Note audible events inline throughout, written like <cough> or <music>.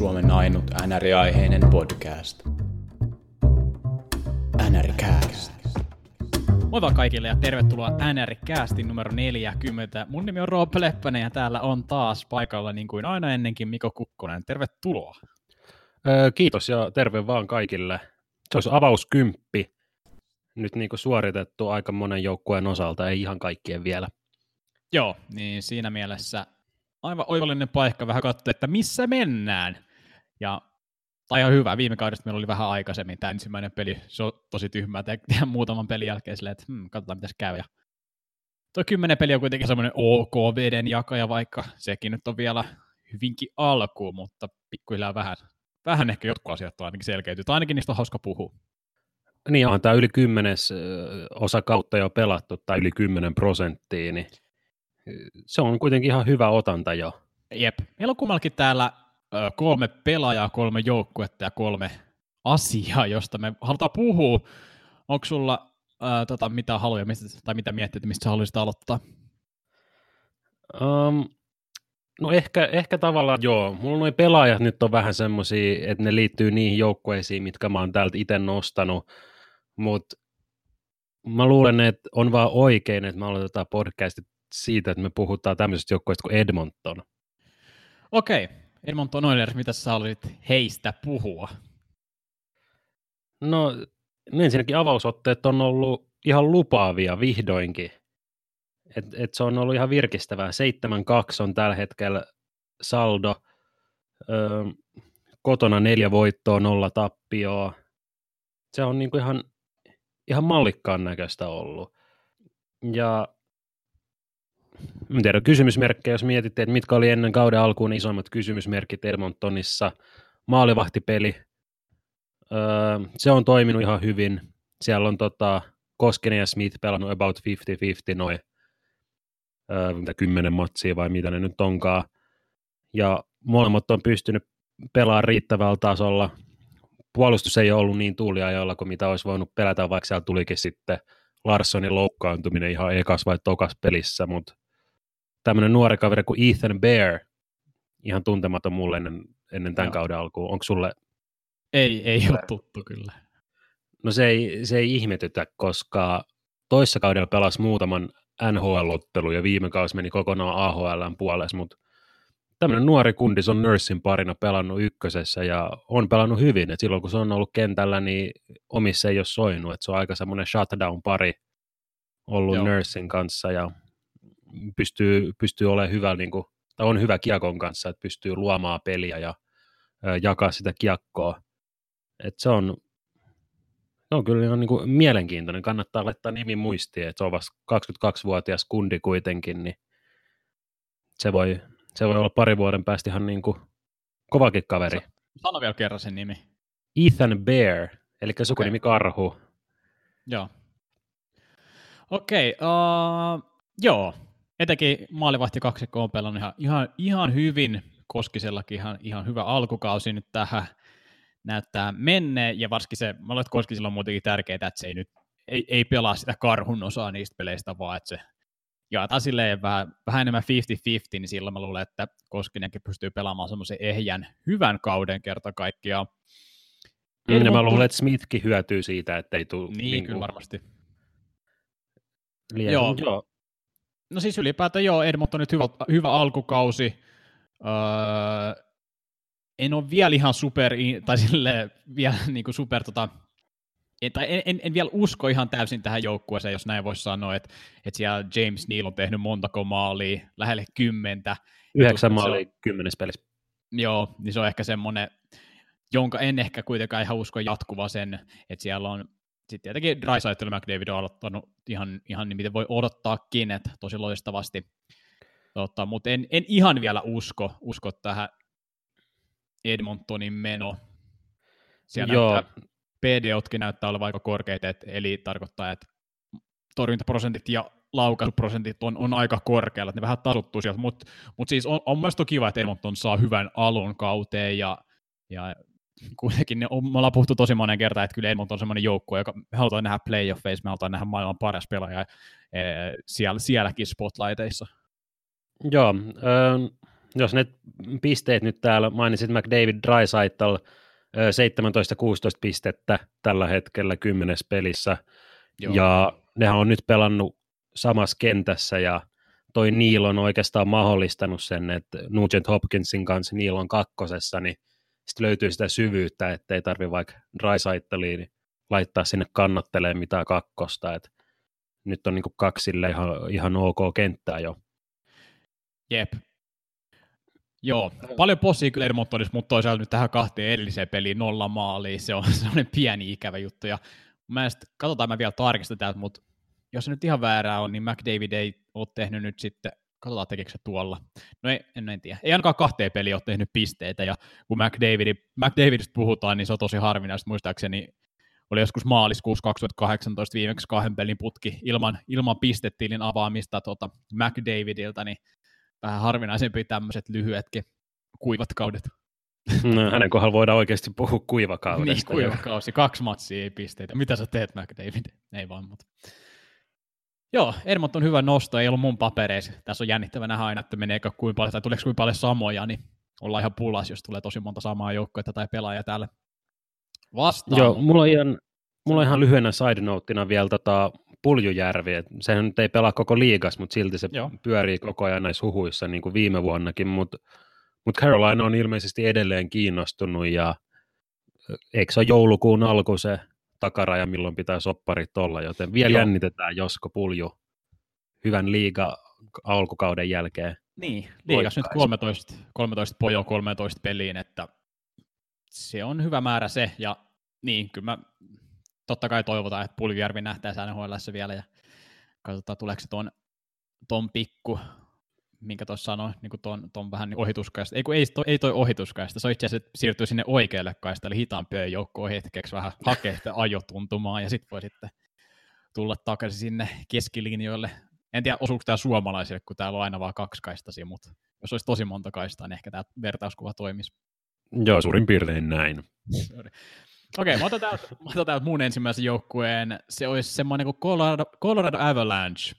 Suomen ainut NR-aiheinen podcast. NRCast. Moi vaan kaikille ja tervetuloa NR-castin numero 40. Mun nimi on Roope Leppänen ja täällä on taas paikalla niin kuin aina ennenkin Miko Kukkonen. Tervetuloa. Öö, kiitos ja terve vaan kaikille. Se olisi avauskymppi nyt niin kuin suoritettu aika monen joukkueen osalta, ei ihan kaikkien vielä. Joo, niin siinä mielessä aivan oivallinen paikka vähän katsoa, että missä mennään. Ja tai ihan hyvä, viime kaudesta meillä oli vähän aikaisemmin tämä ensimmäinen peli, se on tosi tyhmää tehdä muutaman pelin jälkeen silleen, että hmm, katsotaan mitä käy. Ja tuo kymmenen peli on kuitenkin semmoinen ok veden jakaja, vaikka sekin nyt on vielä hyvinkin alkuun, mutta pikkuhiljaa vähän, vähän ehkä jotkut asiat on ainakin selkeytyy, tai ainakin niistä on hauska puhua. Niin onhan tämä yli kymmenes osa kautta jo pelattu, tai yli 10 prosenttia, niin se on kuitenkin ihan hyvä otanta jo. Jep. Meillä on kummallakin täällä kolme pelaajaa, kolme joukkuetta ja kolme asiaa, josta me halutaan puhua. Onko sulla ää, tota, mitä haluja mistä, tai mitä miettii, mistä sä haluaisit aloittaa? Um, no ehkä, ehkä tavallaan joo. Mulla nuo pelaajat nyt on vähän semmoisia, että ne liittyy niihin joukkueisiin, mitkä mä oon täältä itse nostanut, mutta mä luulen, että on vaan oikein, että me aloitetaan podcastit siitä, että me puhutaan tämmöisestä joukkueesta kuin Edmonton. Okei, okay. Edmonton Oilers, mitä sä haluaisit heistä puhua? No ensinnäkin avausotteet on ollut ihan lupaavia vihdoinkin. Et, et se on ollut ihan virkistävää. 7-2 on tällä hetkellä saldo. Öö, kotona neljä voittoa, nolla tappioa. Se on niinku ihan, ihan mallikkaan näköistä ollut. Ja en tiedä, kysymysmerkkejä, jos mietitte, että mitkä oli ennen kauden alkuun isommat kysymysmerkit Edmontonissa. Maalivahtipeli, öö, se on toiminut ihan hyvin. Siellä on tota, Koskinen ja Smith pelannut about 50-50 noin öö, mitä kymmenen matsia vai mitä ne nyt onkaan. Ja molemmat on pystynyt pelaamaan riittävällä tasolla. Puolustus ei ole ollut niin tuuliajoilla kuin mitä olisi voinut pelätä, vaikka siellä tulikin sitten Larssonin loukkaantuminen ihan ekas vai tokas pelissä, mutta tämmöinen nuori kaveri kuin Ethan Bear, ihan tuntematon mulle ennen, ennen tämän Joo. kauden alkuun. Onko sulle? Ei, ei ole tuttu kyllä. No se ei, se ei ihmetytä, koska toissa kaudella pelasi muutaman NHL-ottelu ja viime kausi meni kokonaan AHLn puolessa, mutta tämmöinen nuori kundi, se on Nursin parina pelannut ykkösessä ja on pelannut hyvin, että silloin kun se on ollut kentällä, niin omissa ei ole soinut, että se on aika semmoinen shutdown-pari ollut Joo. Nursin kanssa ja pystyy, pystyy olemaan hyvä, niin kuin, tai on hyvä kiekon kanssa, että pystyy luomaan peliä ja ö, jakaa sitä kiekkoa. Et se on, se on kyllä ihan niin kuin mielenkiintoinen. Kannattaa laittaa nimi muistiin, että se on vasta 22-vuotias kundi kuitenkin, niin se voi, se voi olla pari vuoden päästä ihan niin kuin kovakin kaveri. Sano vielä kerran sen nimi. Ethan Bear, eli sukunimi okay. Karhu. Joo. Okei, okay, uh, joo etenkin maalivahti kaksikko on pelannut ihan, ihan, ihan hyvin, Koskisellakin ihan, ihan hyvä alkukausi nyt tähän näyttää menneen, ja varsinkin se, mä luulen, että Koskisella on muutenkin tärkeää, että se ei nyt ei, ei pelaa sitä karhun osaa niistä peleistä, vaan että se jaetaan silleen vähän, vähän enemmän 50-50, niin silloin mä luulen, että Koskinenkin pystyy pelaamaan semmoisen ehjän hyvän kauden kerta kaikkiaan. Mm, ja mä luulen, että Smithkin hyötyy siitä, että ei tule... Niin, niin kyllä varmasti. Liian, joo. joo. No siis ylipäätään joo, Edmonton nyt hyvä, hyvä alkukausi. Öö, en ole vielä ihan super, tai sille vielä <laughs> niin kuin super tota, en, tai en, en, en, vielä usko ihan täysin tähän joukkueeseen, jos näin voisi sanoa, että, että siellä James Neal on tehnyt montako maalia, lähelle kymmentä. Yhdeksän maalia kymmenes pelissä. Joo, niin se on ehkä semmoinen, jonka en ehkä kuitenkaan ihan usko jatkuva sen, että siellä on sitten tietenkin Drysaitel McDavid on aloittanut ihan, ihan niin miten voi odottaakin, että tosi loistavasti. Tota, mutta en, en, ihan vielä usko, usko tähän Edmontonin meno. Siellä Joo. näyttää, PDOtkin näyttää olevan aika korkeita, et, eli tarkoittaa, että torjuntaprosentit ja laukaisuprosentit on, on aika korkealla, että ne vähän tasuttuu sieltä, mutta mut siis on, on myös kiva, että Edmonton saa hyvän alun kauteen ja, ja kuitenkin ne on, me ollaan puhuttu tosi monen kertaan, että kyllä Edmonton on semmoinen joukkue, joka me halutaan nähdä playoffeissa, me halutaan nähdä maailman paras pelaaja e, siellä, sielläkin spotlighteissa. Joo, äh, Jos ne pisteet nyt täällä, mainitsit McDavid Drysaitel, 17-16 pistettä tällä hetkellä kymmenes pelissä, Joo. ja nehän on nyt pelannut samassa kentässä, ja toi Neil on oikeastaan mahdollistanut sen, että Nugent Hopkinsin kanssa Neil on kakkosessa, niin sitten löytyy sitä syvyyttä, että ei tarvi vaikka Drysaiteliin laittaa sinne kannattelee mitään kakkosta, että nyt on niin kaksille ihan, ihan ok kenttää jo. Jep. Joo, paljon possia kyllä Edmontonissa, mutta toisaalta nyt tähän kahteen edelliseen peliin nolla maaliin, se on <laughs> sellainen pieni ikävä juttu, ja mä en katsotaan mä vielä tarkistan täältä, mutta jos se nyt ihan väärää on, niin McDavid ei ole tehnyt nyt sitten, katsotaan tekikö se tuolla. No ei, en, en tiedä. Ei ainakaan kahteen peliin ole tehnyt pisteitä, ja kun McDavid, McDavidista puhutaan, niin se on tosi harvinaista. Muistaakseni oli joskus maaliskuussa 2018 viimeksi kahden pelin putki ilman, ilman pistettilin avaamista tota McDavidilta, niin vähän harvinaisempi tämmöiset lyhyetkin kuivat kaudet. No, hänen kohdalla voidaan oikeasti puhua kuivakaudesta. niin, kuivakausi. Kaksi matsia ei pisteitä. Mitä sä teet, McDavid? Ei vaan, mutta... Joo, Edmonton hyvä nosto, ei ollut mun papereissa. Tässä on jännittävä nähdä aina, että meneekö kuin paljon, tai tuleeko kuin paljon samoja, niin ollaan ihan pulas, jos tulee tosi monta samaa joukkoa tai pelaajaa täällä vastaan. Joo, mulla on ihan, mulla on ihan lyhyenä side noteina vielä tota Puljujärvi, että sehän nyt ei pelaa koko liigas, mutta silti se Joo. pyörii koko ajan näissä huhuissa niin kuin viime vuonnakin, mutta mut Carolina on ilmeisesti edelleen kiinnostunut ja eikö se ole joulukuun alku se takaraja, milloin pitää sopparit olla, joten vielä Joo. jännitetään, josko Pulju hyvän liiga alkukauden jälkeen. Niin, liigas nyt 13, 13 pojo 13 peliin, että se on hyvä määrä se, ja niin, kyllä mä totta kai toivotaan, että Puljujärvi nähtää nhl vielä, ja katsotaan, tuleeko se ton, ton pikku, minkä tuossa sanoin, niin kuin ton, ton vähän niin ohituskaista. Ei, kun ei, toi, ei toi ohituskaista, se on itse asiassa, siirtyy sinne oikealle kaistalle hitaampien joukkoon hetkeksi vähän hakea sitä ajotuntumaa, ja sitten voi sitten tulla takaisin sinne keskilinjoille. En tiedä, osuuko tämä suomalaisille, kun täällä on aina vain kaksi kaistasia, mutta jos olisi tosi monta kaistaa, niin ehkä tämä vertauskuva toimisi. Joo, suurin piirtein näin. Okei, okay, mä otan täältä, mä otan täältä mun ensimmäisen joukkueen. Se olisi semmoinen kuin Colorado, Colorado Avalanche.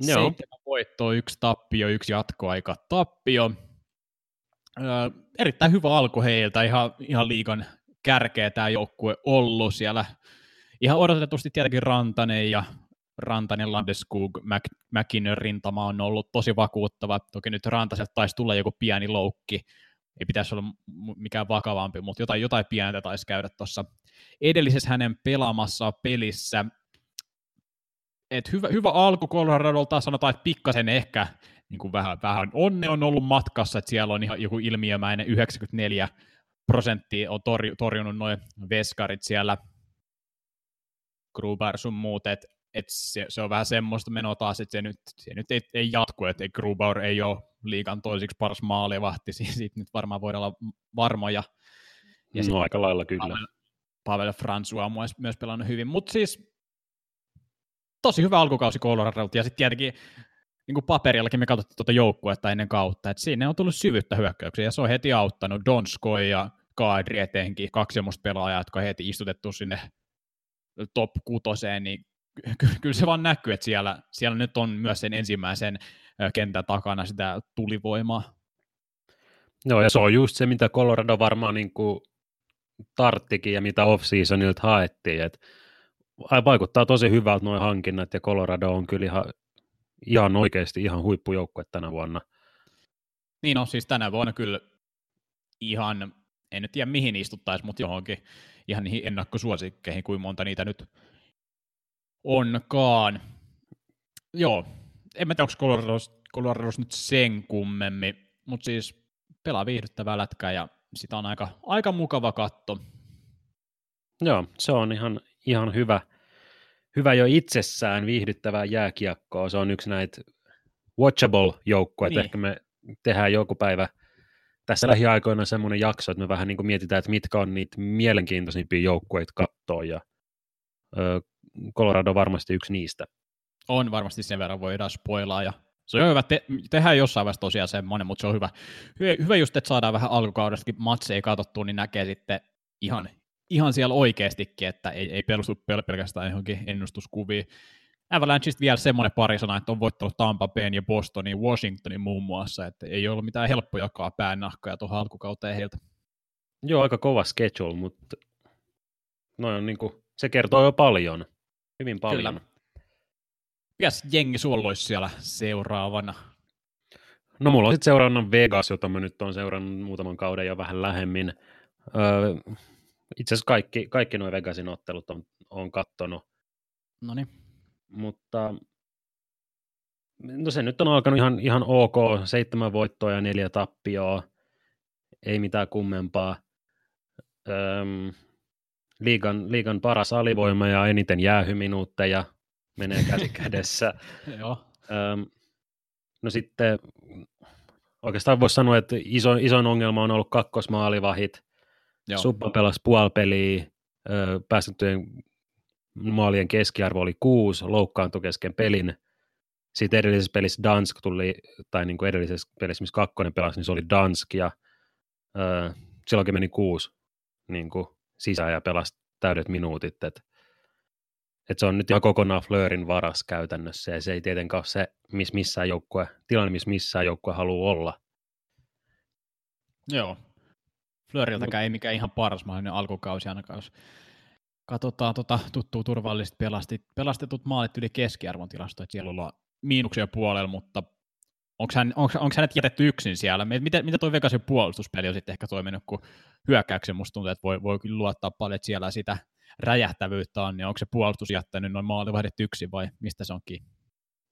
Joo. Seitsemän voittoa, yksi tappio, yksi jatkoaika tappio. Öö, erittäin hyvä alku heiltä, ihan, ihan liikan kärkeä tämä joukkue ollut siellä. Ihan odotetusti tietenkin Rantanen ja Rantanen, Landeskog, McKinnon rintama on ollut tosi vakuuttava. Toki nyt Rantaselta taisi tulla joku pieni loukki, ei pitäisi olla mikään vakavampi, mutta jotain, jotain pientä taisi käydä tuossa edellisessä hänen pelaamassa pelissä. Et hyvä, hyvä alku Coloradolta, sanotaan, että pikkasen ehkä niin kuin vähän, vähän onne on ollut matkassa, että siellä on ihan joku ilmiömäinen 94 prosenttia on tor, torjunut noin veskarit siellä, Gruber sun muut, että et se, se, on vähän semmoista menoa taas, että se nyt, se nyt ei, ei jatku, että Grubauer ei ole liikan toisiksi paras maalivahti, <laughs> siitä nyt varmaan voidaan olla varmoja. Ja no aika lailla kyllä. Pavel, Pavel François on myös, myös pelannut hyvin, mutta siis tosi hyvä alkukausi Coloradolta, ja sitten tietenkin niin kuin paperillakin me katsottiin tuota joukkuetta ennen kautta, että sinne on tullut syvyyttä hyökkäyksiä, ja se on heti auttanut Donskoi ja Kaadri etenkin, kaksi semmoista pelaajaa, jotka on heti istutettu sinne top kutoseen, niin kyllä se vaan näkyy, että siellä, siellä nyt on myös sen ensimmäisen kentän takana sitä tulivoimaa. Joo, ja se on just se, mitä Colorado varmaan niin kuin tarttikin ja mitä off-seasonilta haettiin, että vaikuttaa tosi hyvältä noin hankinnat, ja Colorado on kyllä ihan, ihan oikeasti ihan huippujoukkue tänä vuonna. Niin no, siis tänä vuonna kyllä ihan, en nyt tiedä mihin istuttaisi, mutta johonkin ihan niihin ennakkosuosikkeihin, kuin monta niitä nyt onkaan. Joo, en mä tiedä, onko Colorados, Colorados nyt sen kummemmin, mutta siis pelaa viihdyttävää lätkää ja sitä on aika, aika mukava katto. Joo, se on ihan, ihan hyvä, hyvä jo itsessään viihdyttävää jääkiekkoa. Se on yksi näitä watchable-joukkoja, niin. ehkä me tehdään joku päivä tässä lähiaikoina semmoinen jakso, että me vähän niin kuin mietitään, että mitkä on niitä mielenkiintoisimpia joukkueita katsoa ja ö, Colorado varmasti yksi niistä. On varmasti sen verran voidaan spoilaa ja se on hyvä, te- tehdään jossain vaiheessa tosiaan semmoinen, mutta se on hyvä. Hyvä, hyvä just, että saadaan vähän alkukaudestakin matseja katsottua, niin näkee sitten ihan, ihan siellä oikeastikin, että ei, ei perustu pel- pelkästään johonkin ennustuskuviin. Avalancheista vielä semmoinen pari sana, että on voittanut Tampa Bayn ja Bostonin, Washingtonin muun muassa, että ei ollut mitään helppoja jakaa päännahkoja tuohon alkukauteen heiltä. Joo, aika kova schedule, mutta no on niin kuin, se kertoo jo paljon, hyvin paljon. Kyllä. Mikäs jengi sulla olisi siellä seuraavana? No mulla on sitten seuraavana Vegas, jota mä nyt olen seurannut muutaman kauden jo vähän lähemmin. Öö, itse asiassa kaikki, kaikki nuo Vegasin ottelut on, on kattonut. No niin. Mutta no se nyt on alkanut ihan, ihan ok, seitsemän voittoa ja neljä tappioa, ei mitään kummempaa. Öm, liigan, liigan paras alivoima ja eniten jäähyminuutteja menee käsi <laughs> kädessä. Joo. Öm, no sitten oikeastaan voisi sanoa, että iso, isoin ongelma on ollut kakkosmaalivahit. Joo. Subba pelasi puolipeliä, päästettyjen maalien keskiarvo oli kuusi, loukkaantui kesken pelin. Sitten edellisessä pelissä Dansk tuli, tai niin kuin edellisessä pelissä, missä kakkonen pelasi, niin se oli Dansk, ja öö, silloinkin meni kuusi niin kuin sisään ja pelasi täydet minuutit. Et, et se on nyt jo kokonaan Fleurin varas käytännössä, ja se ei tietenkään ole se, missä missään joukkue, tilanne, missä missään joukkue haluaa olla. Joo. Fleuriltäkään ei mikään ihan paras mahdollinen alkukausi ainakaan, jos katsotaan tota tuttuu turvallisesti pelastit, pelastetut maalit yli keskiarvon tilasto, että siellä ollaan miinuksia puolella, mutta onko, hän, onko, onko hänet jätetty yksin siellä? Miten, mitä tuo Vegasin puolustuspeli on sitten ehkä toiminut, kun hyökkäyksen musta tuntuu, että voi, voi kyllä luottaa paljon, että siellä sitä räjähtävyyttä on, niin onko se puolustus jättänyt noin maalivahdit yksin vai mistä se onkin?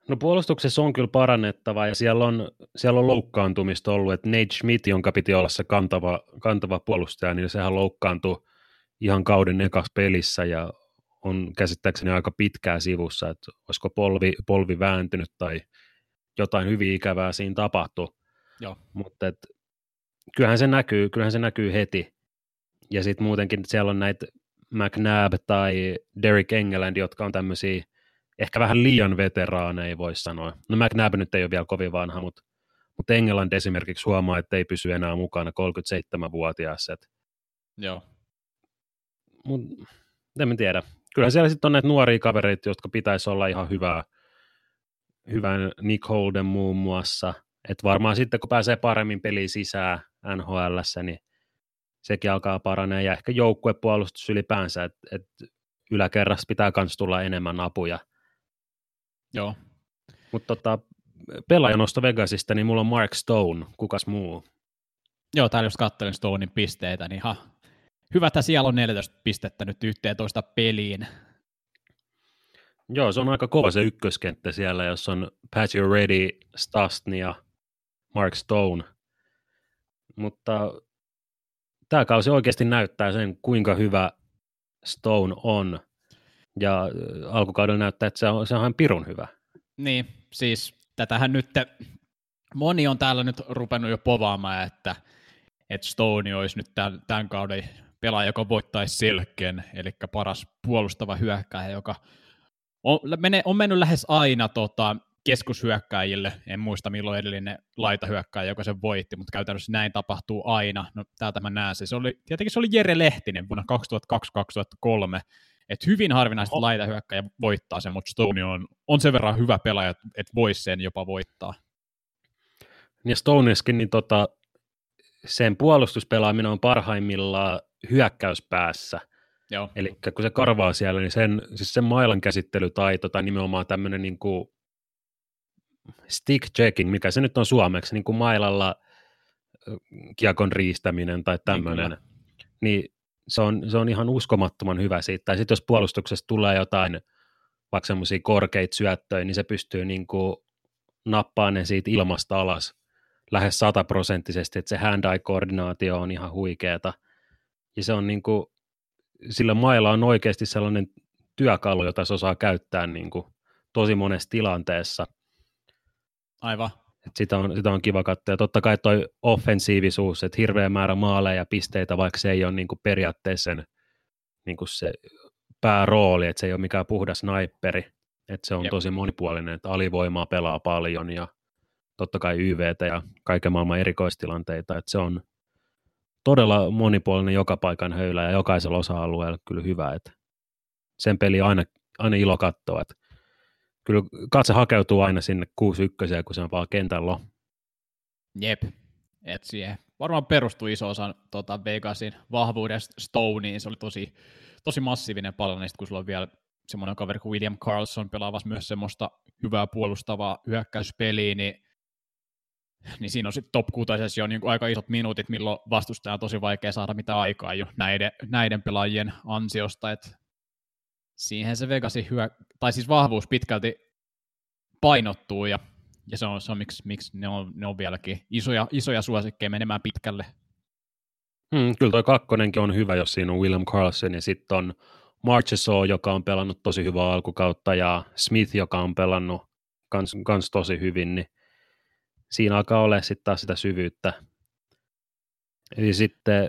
No puolustuksessa on kyllä parannettava ja siellä on, siellä on loukkaantumista ollut, että Nate Schmidt, jonka piti olla se kantava, kantava puolustaja, niin sehän loukkaantui ihan kauden ekas pelissä ja on käsittääkseni aika pitkää sivussa, että olisiko polvi, polvi vääntynyt tai jotain hyvin ikävää siinä tapahtui. Joo. Mutta et, kyllähän se näkyy, kyllähän se näkyy heti. Ja sitten muutenkin siellä on näitä McNabb tai Derek Engeland, jotka on tämmöisiä ehkä vähän liian veteraaneja, voisi sanoa. No McNabb nyt ei ole vielä kovin vanha, mutta, mutta Engeland esimerkiksi huomaa, että ei pysy enää mukana 37-vuotiaassa. Joo mut, en tiedä. Kyllä siellä sitten on näitä nuoria kavereita, jotka pitäisi olla ihan hyvää, hyvän Nick Holden muun muassa. Että varmaan sitten, kun pääsee paremmin peliin sisään nhl niin sekin alkaa paranee. Ja ehkä joukkuepuolustus ylipäänsä, että et yläkerrassa pitää myös tulla enemmän apuja. Joo. Mutta tota, pelaajanosto Vegasista, niin mulla on Mark Stone, kukas muu? Joo, täällä jos katselin Stonein pisteitä, niin ha, hyvä, että siellä on 14 pistettä nyt 11 peliin. Joo, se on aika kova se ykköskenttä siellä, jos on Patty Ready, Stastny ja Mark Stone. Mutta tämä kausi oikeasti näyttää sen, kuinka hyvä Stone on. Ja äh, alkukaudella näyttää, että se on, se on ihan pirun hyvä. Niin, siis tätähän nyt moni on täällä nyt rupennut jo povaamaan, että, että Stone olisi nyt tämän, tämän kauden pelaaja, joka voittaisi selkeän, eli paras puolustava hyökkääjä, joka on, mene, on mennyt lähes aina tota, keskushyökkäjille, en muista milloin edellinen laitahyökkäjä, joka sen voitti, mutta käytännössä näin tapahtuu aina. No, täältä mä näen se. se oli, tietenkin se oli Jere Lehtinen vuonna 2002-2003, että hyvin harvinaisesti oh. laitahyökkäjä voittaa sen, mutta Stone on, on sen verran hyvä pelaaja, että voisi sen jopa voittaa. Ja Stoneskin, niin tota, sen puolustuspelaaminen on parhaimmillaan hyökkäyspäässä. Joo. Eli kun se karvaa siellä, niin sen, siis sen mailan käsittelytaito tai nimenomaan tämmöinen niin kuin stick checking, mikä se nyt on suomeksi, niin kuin mailalla kiekon riistäminen tai tämmöinen, niin, niin se, on, se on ihan uskomattoman hyvä siitä. Tai sitten jos puolustuksessa tulee jotain vaikka semmoisia korkeita syöttöjä, niin se pystyy niin kuin ne siitä ilmasta alas lähes sataprosenttisesti, että se hand-eye-koordinaatio on ihan huikeeta – ja se on niin kuin, sillä mailla on oikeasti sellainen työkalu, jota se osaa käyttää niin kuin tosi monessa tilanteessa. Aivan. Et sitä, on, sitä on kiva katsoa. Ja totta kai toi offensiivisuus, että hirveä määrä maaleja ja pisteitä, vaikka se ei ole niin kuin periaatteessa sen, niin kuin se päärooli, että se ei ole mikään puhdas naipperi. Että se on Jep. tosi monipuolinen, että alivoimaa pelaa paljon ja totta kai YVtä ja kaiken maailman erikoistilanteita. Että se on, todella monipuolinen joka paikan höylä ja jokaisella osa-alueella kyllä hyvä. Että sen peli aina, aina ilo katsoa. Että kyllä katse hakeutuu aina sinne 6-1, kun se on vaan kentällä. Jep, et siihen varmaan perustui iso osa tota Vegasin vahvuudesta Stoneen, se oli tosi, tosi massiivinen palo, niin kun sulla on vielä semmoinen kaveri kuin William Carlson pelaavassa myös semmoista hyvää puolustavaa hyökkäyspeliä, niin, niin siinä on sitten top 6 jo niin aika isot minuutit, milloin vastustaja on tosi vaikea saada mitä aikaa jo näiden, näiden pelaajien ansiosta, että siihen se Vegasin hyö, tai siis vahvuus pitkälti painottuu ja, ja se on, se on miksi, miksi ne, on, ne on vieläkin isoja, isoja suosikkeja menemään pitkälle. Hmm, kyllä toi kakkonenkin on hyvä, jos siinä on William Carlson ja sitten on Marchesaw, joka on pelannut tosi hyvää alkukautta ja Smith, joka on pelannut kans, kans tosi hyvin, niin siinä alkaa olla sitten taas sitä syvyyttä. Eli sitten,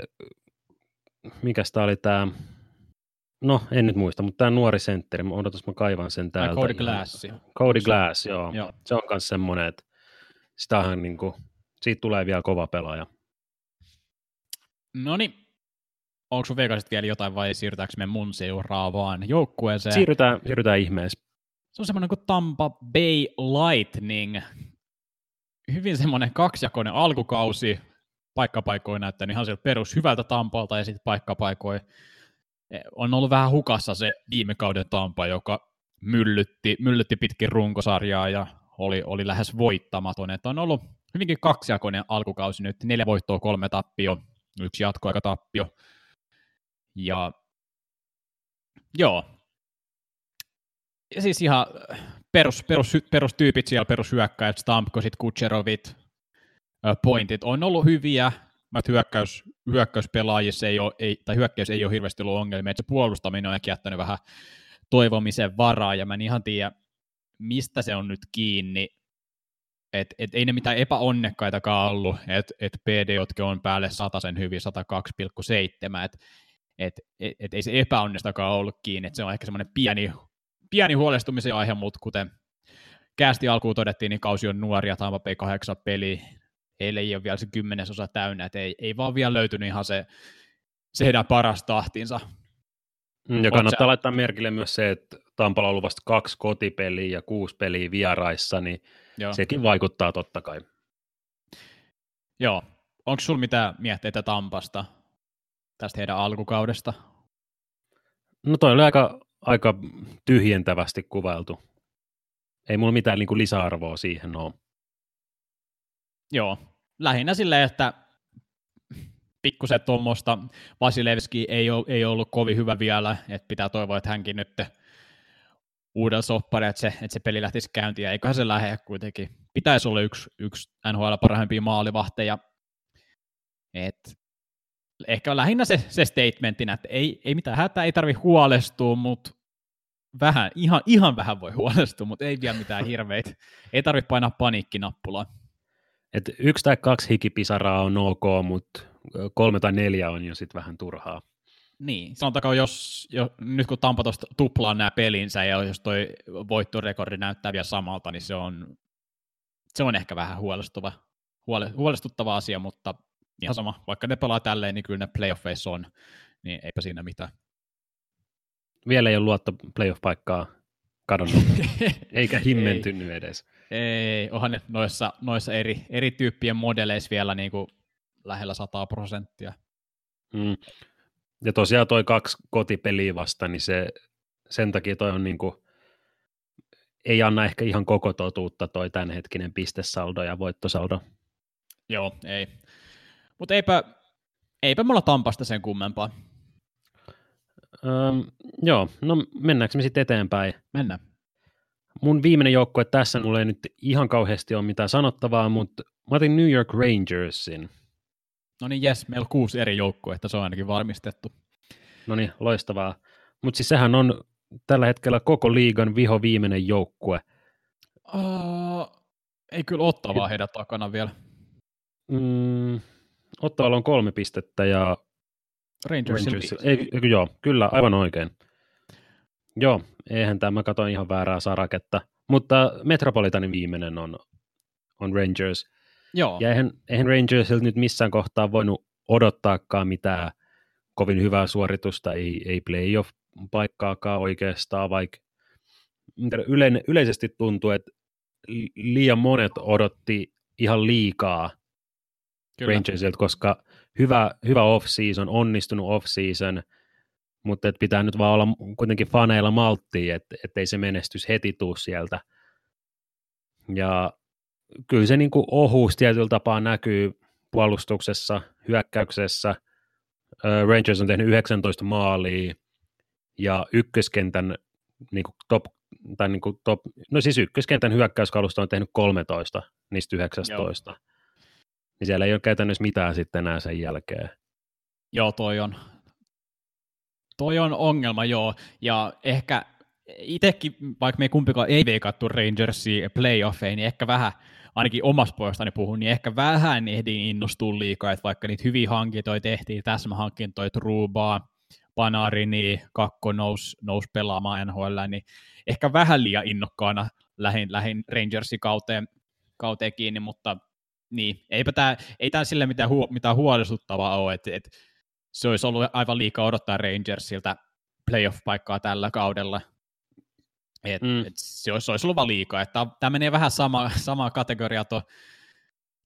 mikä tämä oli tämä No, en nyt muista, mutta tämä nuori sentteri, odotas mä kaivan sen täältä. Cody Glass. Cody Glass, joo. joo. Se on myös semmoinen, että sitähän niin kuin, siitä tulee vielä kova pelaaja. No niin, onko sun Vegasit vielä jotain vai siirrytäänkö me mun seuraavaan joukkueeseen? Siirrytään, siirrytään ihmeessä. Se on semmoinen kuin Tampa Bay Lightning. Hyvin semmoinen kaksijakoinen alkukausi. Paikkapaikoin näyttänyt ihan sieltä perus hyvältä Tampalta ja sitten paikkapaikoin on ollut vähän hukassa se viime kauden Tampa, joka myllytti, myllytti pitkin runkosarjaa ja oli, oli lähes voittamaton. Että on ollut hyvinkin kaksijakoinen alkukausi nyt, neljä voittoa, kolme tappio, yksi jatkoaikatappio. Ja joo, ja siis ihan perus, perus, perustyypit siellä, perushyökkäjät, Stamkosit, Kutserovit, pointit on ollut hyviä, että hyökkäys, hyökkäyspelaajissa ei ole, ei, tai hyökkäys ei ole hirveästi ollut ongelmia, että se puolustaminen on jättänyt vähän toivomisen varaa, ja mä en ihan tiedä, mistä se on nyt kiinni, että et ei ne mitään epäonnekkaitakaan ollut, että et PD, jotka on päälle sen hyvin, 102,7, että et, et, et ei se epäonnestakaan ollut kiinni, että se on ehkä semmoinen pieni, pieni huolestumisen aihe, mutta kuten käästi alkuun todettiin, niin kausi on nuoria, Tampa Bay 8 peli, heille ei ole vielä se kymmenesosa täynnä, että ei, ei vaan vielä löytynyt ihan se, se heidän paras tahtinsa. Mm, ja kannattaa Oot laittaa merkille myös se, että Tampalla on ollut vasta kaksi kotipeliä ja kuusi peliä vieraissa, niin Joo. sekin vaikuttaa totta kai. Joo. Onko sinulla mitään mietteitä Tampasta tästä heidän alkukaudesta? No toi oli aika, aika tyhjentävästi kuvailtu. Ei mulla mitään niin kuin lisäarvoa siihen ole. Joo, lähinnä silleen, että pikkusen tuommoista Vasilevski ei, ole, ei ollut kovin hyvä vielä, että pitää toivoa, että hänkin nyt uudella soppari, että se, että se peli lähtisi käyntiin, ja eiköhän se lähde kuitenkin. Pitäisi olla yksi, yksi NHL parhaimpia maalivahteja. Et ehkä lähinnä se, se statementina, että ei, ei mitään hätää, ei tarvi huolestua, mutta vähän, ihan, ihan vähän voi huolestua, mutta ei vielä mitään hirveitä. Ei tarvitse painaa paniikkinappulaa. Et yksi tai kaksi hikipisaraa on ok, mutta kolme tai neljä on jo sitten vähän turhaa. Niin, sanotaanko, jos, jo, nyt kun Tampa tuosta tuplaa nämä pelinsä ja jos toi voittorekordi näyttää vielä samalta, niin se on, se on ehkä vähän huolestuva, huole, huolestuttava asia, mutta ihan sama, vaikka ne pelaa tälleen, niin kyllä ne playoffeissa on, niin eipä siinä mitään. Vielä ei ole luotto playoff-paikkaa kadonnut, <laughs> eikä himmentynyt edes. Ei, onhan ne noissa, noissa eri, eri tyyppien modeleissa vielä niin kuin lähellä 100 prosenttia. Mm. Ja tosiaan toi kaksi kotipeliä vasta, niin se, sen takia toi on niin kuin, ei anna ehkä ihan koko totuutta toi tämänhetkinen pistesaldo ja voittosaldo. Joo, ei. Mutta eipä, eipä mulla Tampasta sen kummempaa. Öm, joo, no mennäänkö me sitten eteenpäin? Mennään. Mun viimeinen joukkue tässä, mulla ei nyt ihan kauheasti ole mitään sanottavaa, mutta mä otin New York Rangersin. No niin, jes, meillä on kuusi eri joukkuetta, se on ainakin varmistettu. No niin, loistavaa. Mutta siis sehän on tällä hetkellä koko liigan viho viimeinen joukkue. Uh, ei kyllä ottavaa heidän takana vielä. Mm, Ottavalla on kolme pistettä ja Rangersin Rangers, ei, ei, joo, kyllä, aivan oikein. Joo, eihän tämä, mä katsoin ihan väärää saraketta. Mutta Metropolitanin viimeinen on, on Rangers. Joo. Ja eihän, eihän Rangersilta nyt missään kohtaa voinut odottaakaan mitään kovin hyvää suoritusta, ei, ei playoff-paikkaakaan oikeastaan, vaikka yleinen, yleisesti tuntuu, että liian monet odotti ihan liikaa Kyllä. Rangersilta, koska hyvä, hyvä off-season, onnistunut off-season, mutta et pitää nyt vaan olla kuitenkin faneilla malttia, että ei se menestys heti tuu sieltä. Ja kyllä se niin kuin ohuus tietyllä tapaa näkyy puolustuksessa, hyökkäyksessä. Rangers on tehnyt 19 maalia ja ykköskentän niin kuin top, tai niin kuin top, no siis ykköskentän hyökkäyskalusta on tehnyt 13 niistä 19. Joo. Niin siellä ei ole käytännössä mitään sitten enää sen jälkeen. Joo, toi on, toi on ongelma, joo. Ja ehkä itsekin, vaikka me ei kumpikaan ei veikattu Rangersia playoffeihin, niin ehkä vähän, ainakin omasta puolestani puhun, niin ehkä vähän ehdin innostua liikaa, että vaikka niitä hyviä hankintoja tehtiin, täsmähankintoja, Trubaa, Panarini, Kakko nousi nous pelaamaan NHL, niin ehkä vähän liian innokkaana lähin, lähin Rangersin kauteen, kauteen kiinni, mutta niin, eipä tämä, ei tämä sille mitään, huo, mitään huolestuttavaa ole, että et, se olisi ollut aivan liikaa odottaa Rangersilta playoff-paikkaa tällä kaudella, et, mm. et se, olisi, olisi ollut vaan liikaa. Tämä menee vähän sama, sama kategoria tuon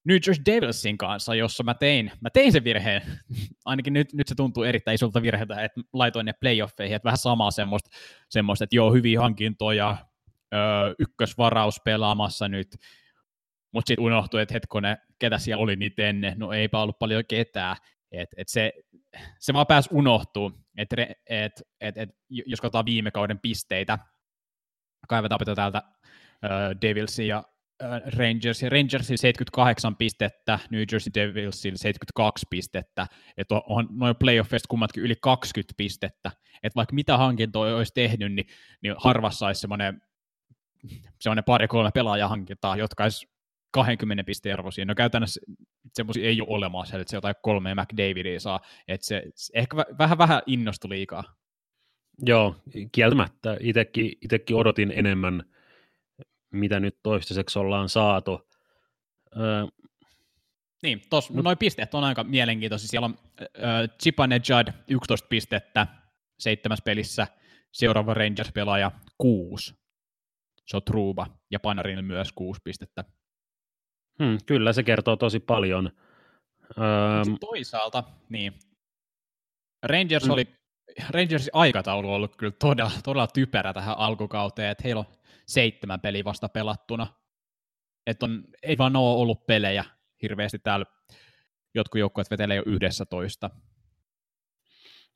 New Jersey Devilsin kanssa, jossa mä tein, mä tein sen virheen, <laughs> ainakin nyt, nyt se tuntuu erittäin isolta virheeltä, että laitoin ne playoffeihin, että vähän samaa semmoista, semmoista että joo, hyviä hankintoja, öö, ykkösvaraus pelaamassa nyt, mutta sitten unohtui, että hetkonen, ketä siellä oli niitä ennen, no eipä ollut paljon ketään, että et se, se vaan pääsi unohtuu, että et, et, et, jos katsotaan viime kauden pisteitä, kaivetaan täältä äh, Devilsin ja äh, Rangers, ja Rangersin 78 pistettä, New Jersey Devilsin 72 pistettä, että on, on noin playoffeista kummatkin yli 20 pistettä, että vaikka mitä hankintoja olisi tehnyt, niin, niin harvassa olisi semmoinen pari-kolme pelaajahankintaa, jotka olisi 20 pisteen arvoisia. No käytännössä semmoisia ei ole olemassa, että se jotain kolme McDavidia saa, että se, se ehkä vähän, vähän innostui liikaa. Joo, kieltämättä. Itekin, itekin odotin enemmän, mitä nyt toistaiseksi ollaan saatu. Öö, niin, tuossa noin pisteet on aika mielenkiintoisia. Siellä on äh, Chipanejad 11 pistettä seitsemäs pelissä, seuraava Rangers-pelaaja 6. Se on Truba ja Panarin myös 6 pistettä. Hmm, kyllä, se kertoo tosi paljon. Öö, toisaalta, niin, Rangers hmm. oli Rangersin aikataulu on ollut kyllä todella, todella typerä tähän alkukauteen, että heillä on seitsemän peliä vasta pelattuna. Että on, ei vaan ole ollut pelejä hirveästi täällä. Jotkut joukkueet vetelee jo yhdessä toista.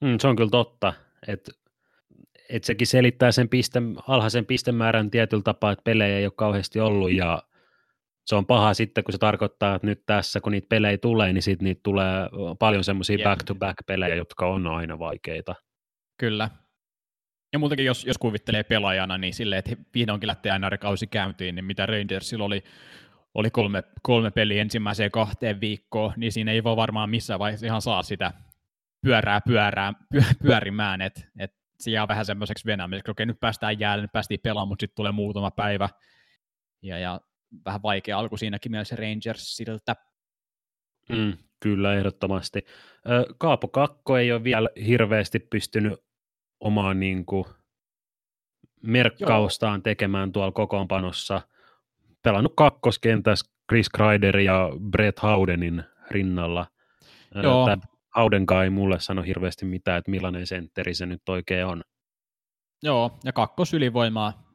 Mm, se on kyllä totta, että et sekin selittää sen piste, alhaisen pistemäärän tietyllä tapaa, että pelejä ei ole kauheasti ollut ja se on paha sitten, kun se tarkoittaa, että nyt tässä, kun niitä pelejä tulee, niin sitten niitä tulee paljon semmoisia back-to-back-pelejä, jotka on aina vaikeita. Kyllä. Ja muutenkin, jos, jos kuvittelee pelaajana, niin silleen, että vihdoinkin lähtee NR-kausi käyntiin, niin mitä Rangersilla oli, oli kolme, kolme peliä ensimmäiseen kahteen viikkoon, niin siinä ei voi varmaan missään vaiheessa ihan saa sitä pyörää pyörää, pyö, pyörimään, että et se jää vähän semmoiseksi venämiseksi, okei nyt päästään jäälle, nyt päästiin pelaamaan, mutta sitten tulee muutama päivä, ja, ja vähän vaikea alku siinäkin mielessä Rangersilta. Mm, kyllä, ehdottomasti. Kaapo Kakko ei ole vielä hirveästi pystynyt omaa niin kuin, merkkaustaan Joo. tekemään tuolla kokoonpanossa. Pelannut kakkoskentässä Chris Kreider ja Brett Haudenin rinnalla. Joo. Tämä Haudenkaan ei mulle sano hirveästi mitään, että millainen sentteri se nyt oikein on. Joo, ja kakkosylivoimaa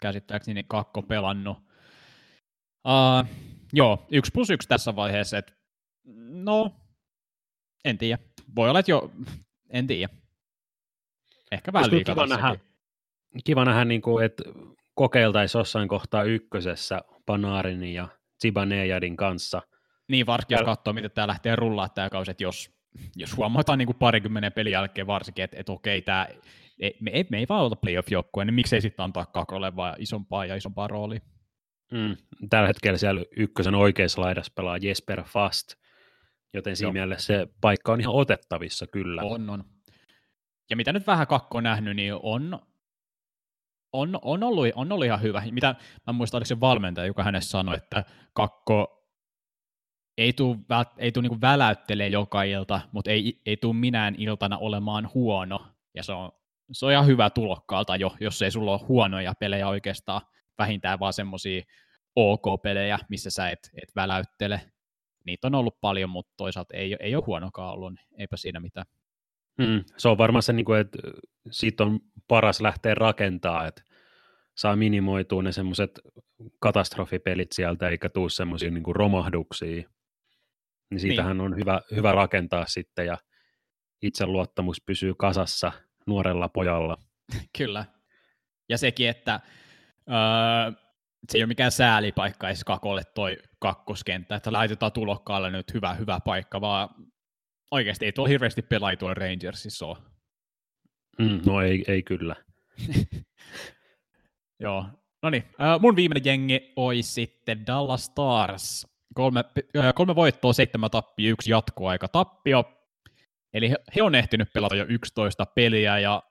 käsittääkseni kakko pelannut. Uh, joo, yksi plus yksi tässä vaiheessa, että no, en tiedä. Voi olla, että jo, en tiedä. Ehkä vähän liikaa kiva nähdä, kiva nähdä niin kuin, että kokeiltaisiin jossain kohtaa ykkösessä Panarin ja Zibanejadin kanssa. Niin, varsinkin jos katsoo, miten tämä lähtee rullaa tämä kausi, että jos, jos huomataan niin kuin parikymmenen pelin jälkeen varsinkin, että, että okei, tämä, me, ei, me ei vaan ota playoff-joukkoa, niin miksei sitten antaa Kakolle vaan isompaa ja isompaa roolia. Mm, tällä hetkellä siellä ykkösen oikeassa laidassa pelaa Jesper Fast, joten siinä Joo. mielessä se paikka on ihan otettavissa kyllä. On, on. Ja mitä nyt vähän kakko on nähnyt, niin on, on, on, ollut, on ollut ihan hyvä. Mitä, mä muistan, oliko se valmentaja, joka hänessä sanoi, että kakko ei tule ei tuu niinku väläyttelee joka ilta, mutta ei, ei tule minään iltana olemaan huono. Ja se on se on ihan hyvä tulokkaalta jo, jos ei sulla ole huonoja pelejä oikeastaan, vähintään vaan semmoisia OK-pelejä, missä sä et, et väläyttele. Niitä on ollut paljon, mutta toisaalta ei, ei ole huonokaan ollut, niin eipä siinä mitään. Mm, se on varmaan se, niin kuin, että siitä on paras lähteä rakentaa, että saa minimoitua ne semmoiset katastrofipelit sieltä, eikä tuu semmoisia niin romahduksia. Niin siitähän niin. on hyvä, hyvä rakentaa sitten, ja itseluottamus pysyy kasassa nuorella pojalla. <laughs> Kyllä. Ja sekin, että öö, se ei ole mikään säälipaikka edes kakolle toi kakkoskenttä, että laitetaan tulokkaalle nyt hyvä, hyvä paikka, vaan oikeasti ei tuolla hirveästi pelaajia tuolla Rangersissa ole. Mm, no ei, ei kyllä. <laughs> Joo, no niin. Äh, mun viimeinen jengi olisi sitten Dallas Stars. Kolme, äh, kolme voittoa, seitsemän tappia, yksi jatkoaika tappio. Eli he, he on ehtinyt pelata jo 11 peliä ja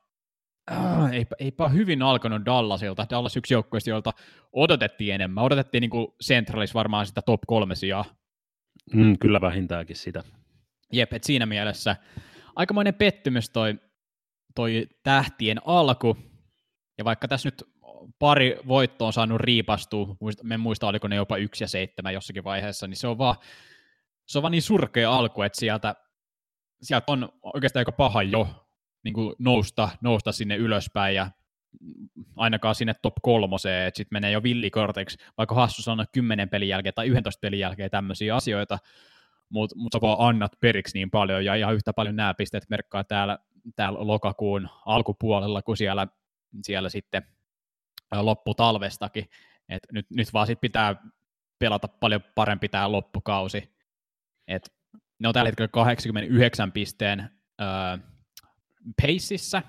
äh, eipä, eipä hyvin alkanut Dallasilta. Dallas yksi joukkueista, joilta odotettiin enemmän. Odotettiin niin kuin Centralis varmaan sitä top kolme sijaa. Mm, kyllä vähintäänkin sitä. Jep, et siinä mielessä aikamoinen pettymys toi, toi tähtien alku. Ja vaikka tässä nyt pari voittoa on saanut riipastua, me muista oliko ne jopa yksi ja seitsemän jossakin vaiheessa, niin se on vaan, se on vaan niin surkea alku, että sieltä, sieltä on oikeastaan aika paha jo niin kuin nousta, nousta sinne ylöspäin ja ainakaan sinne top kolmoseen, että sitten menee jo villikorteiksi, vaikka hassu sanoa 10 pelin jälkeen tai 11 pelin jälkeen tämmöisiä asioita, mutta mut sä vaan annat periksi niin paljon, ja ihan yhtä paljon nämä pisteet merkkaa täällä, täällä lokakuun alkupuolella, kuin siellä, siellä sitten lopputalvestakin, et nyt, nyt vaan sit pitää pelata paljon parempi tämä loppukausi, et ne on tällä hetkellä 89 pisteen öö, paceissa,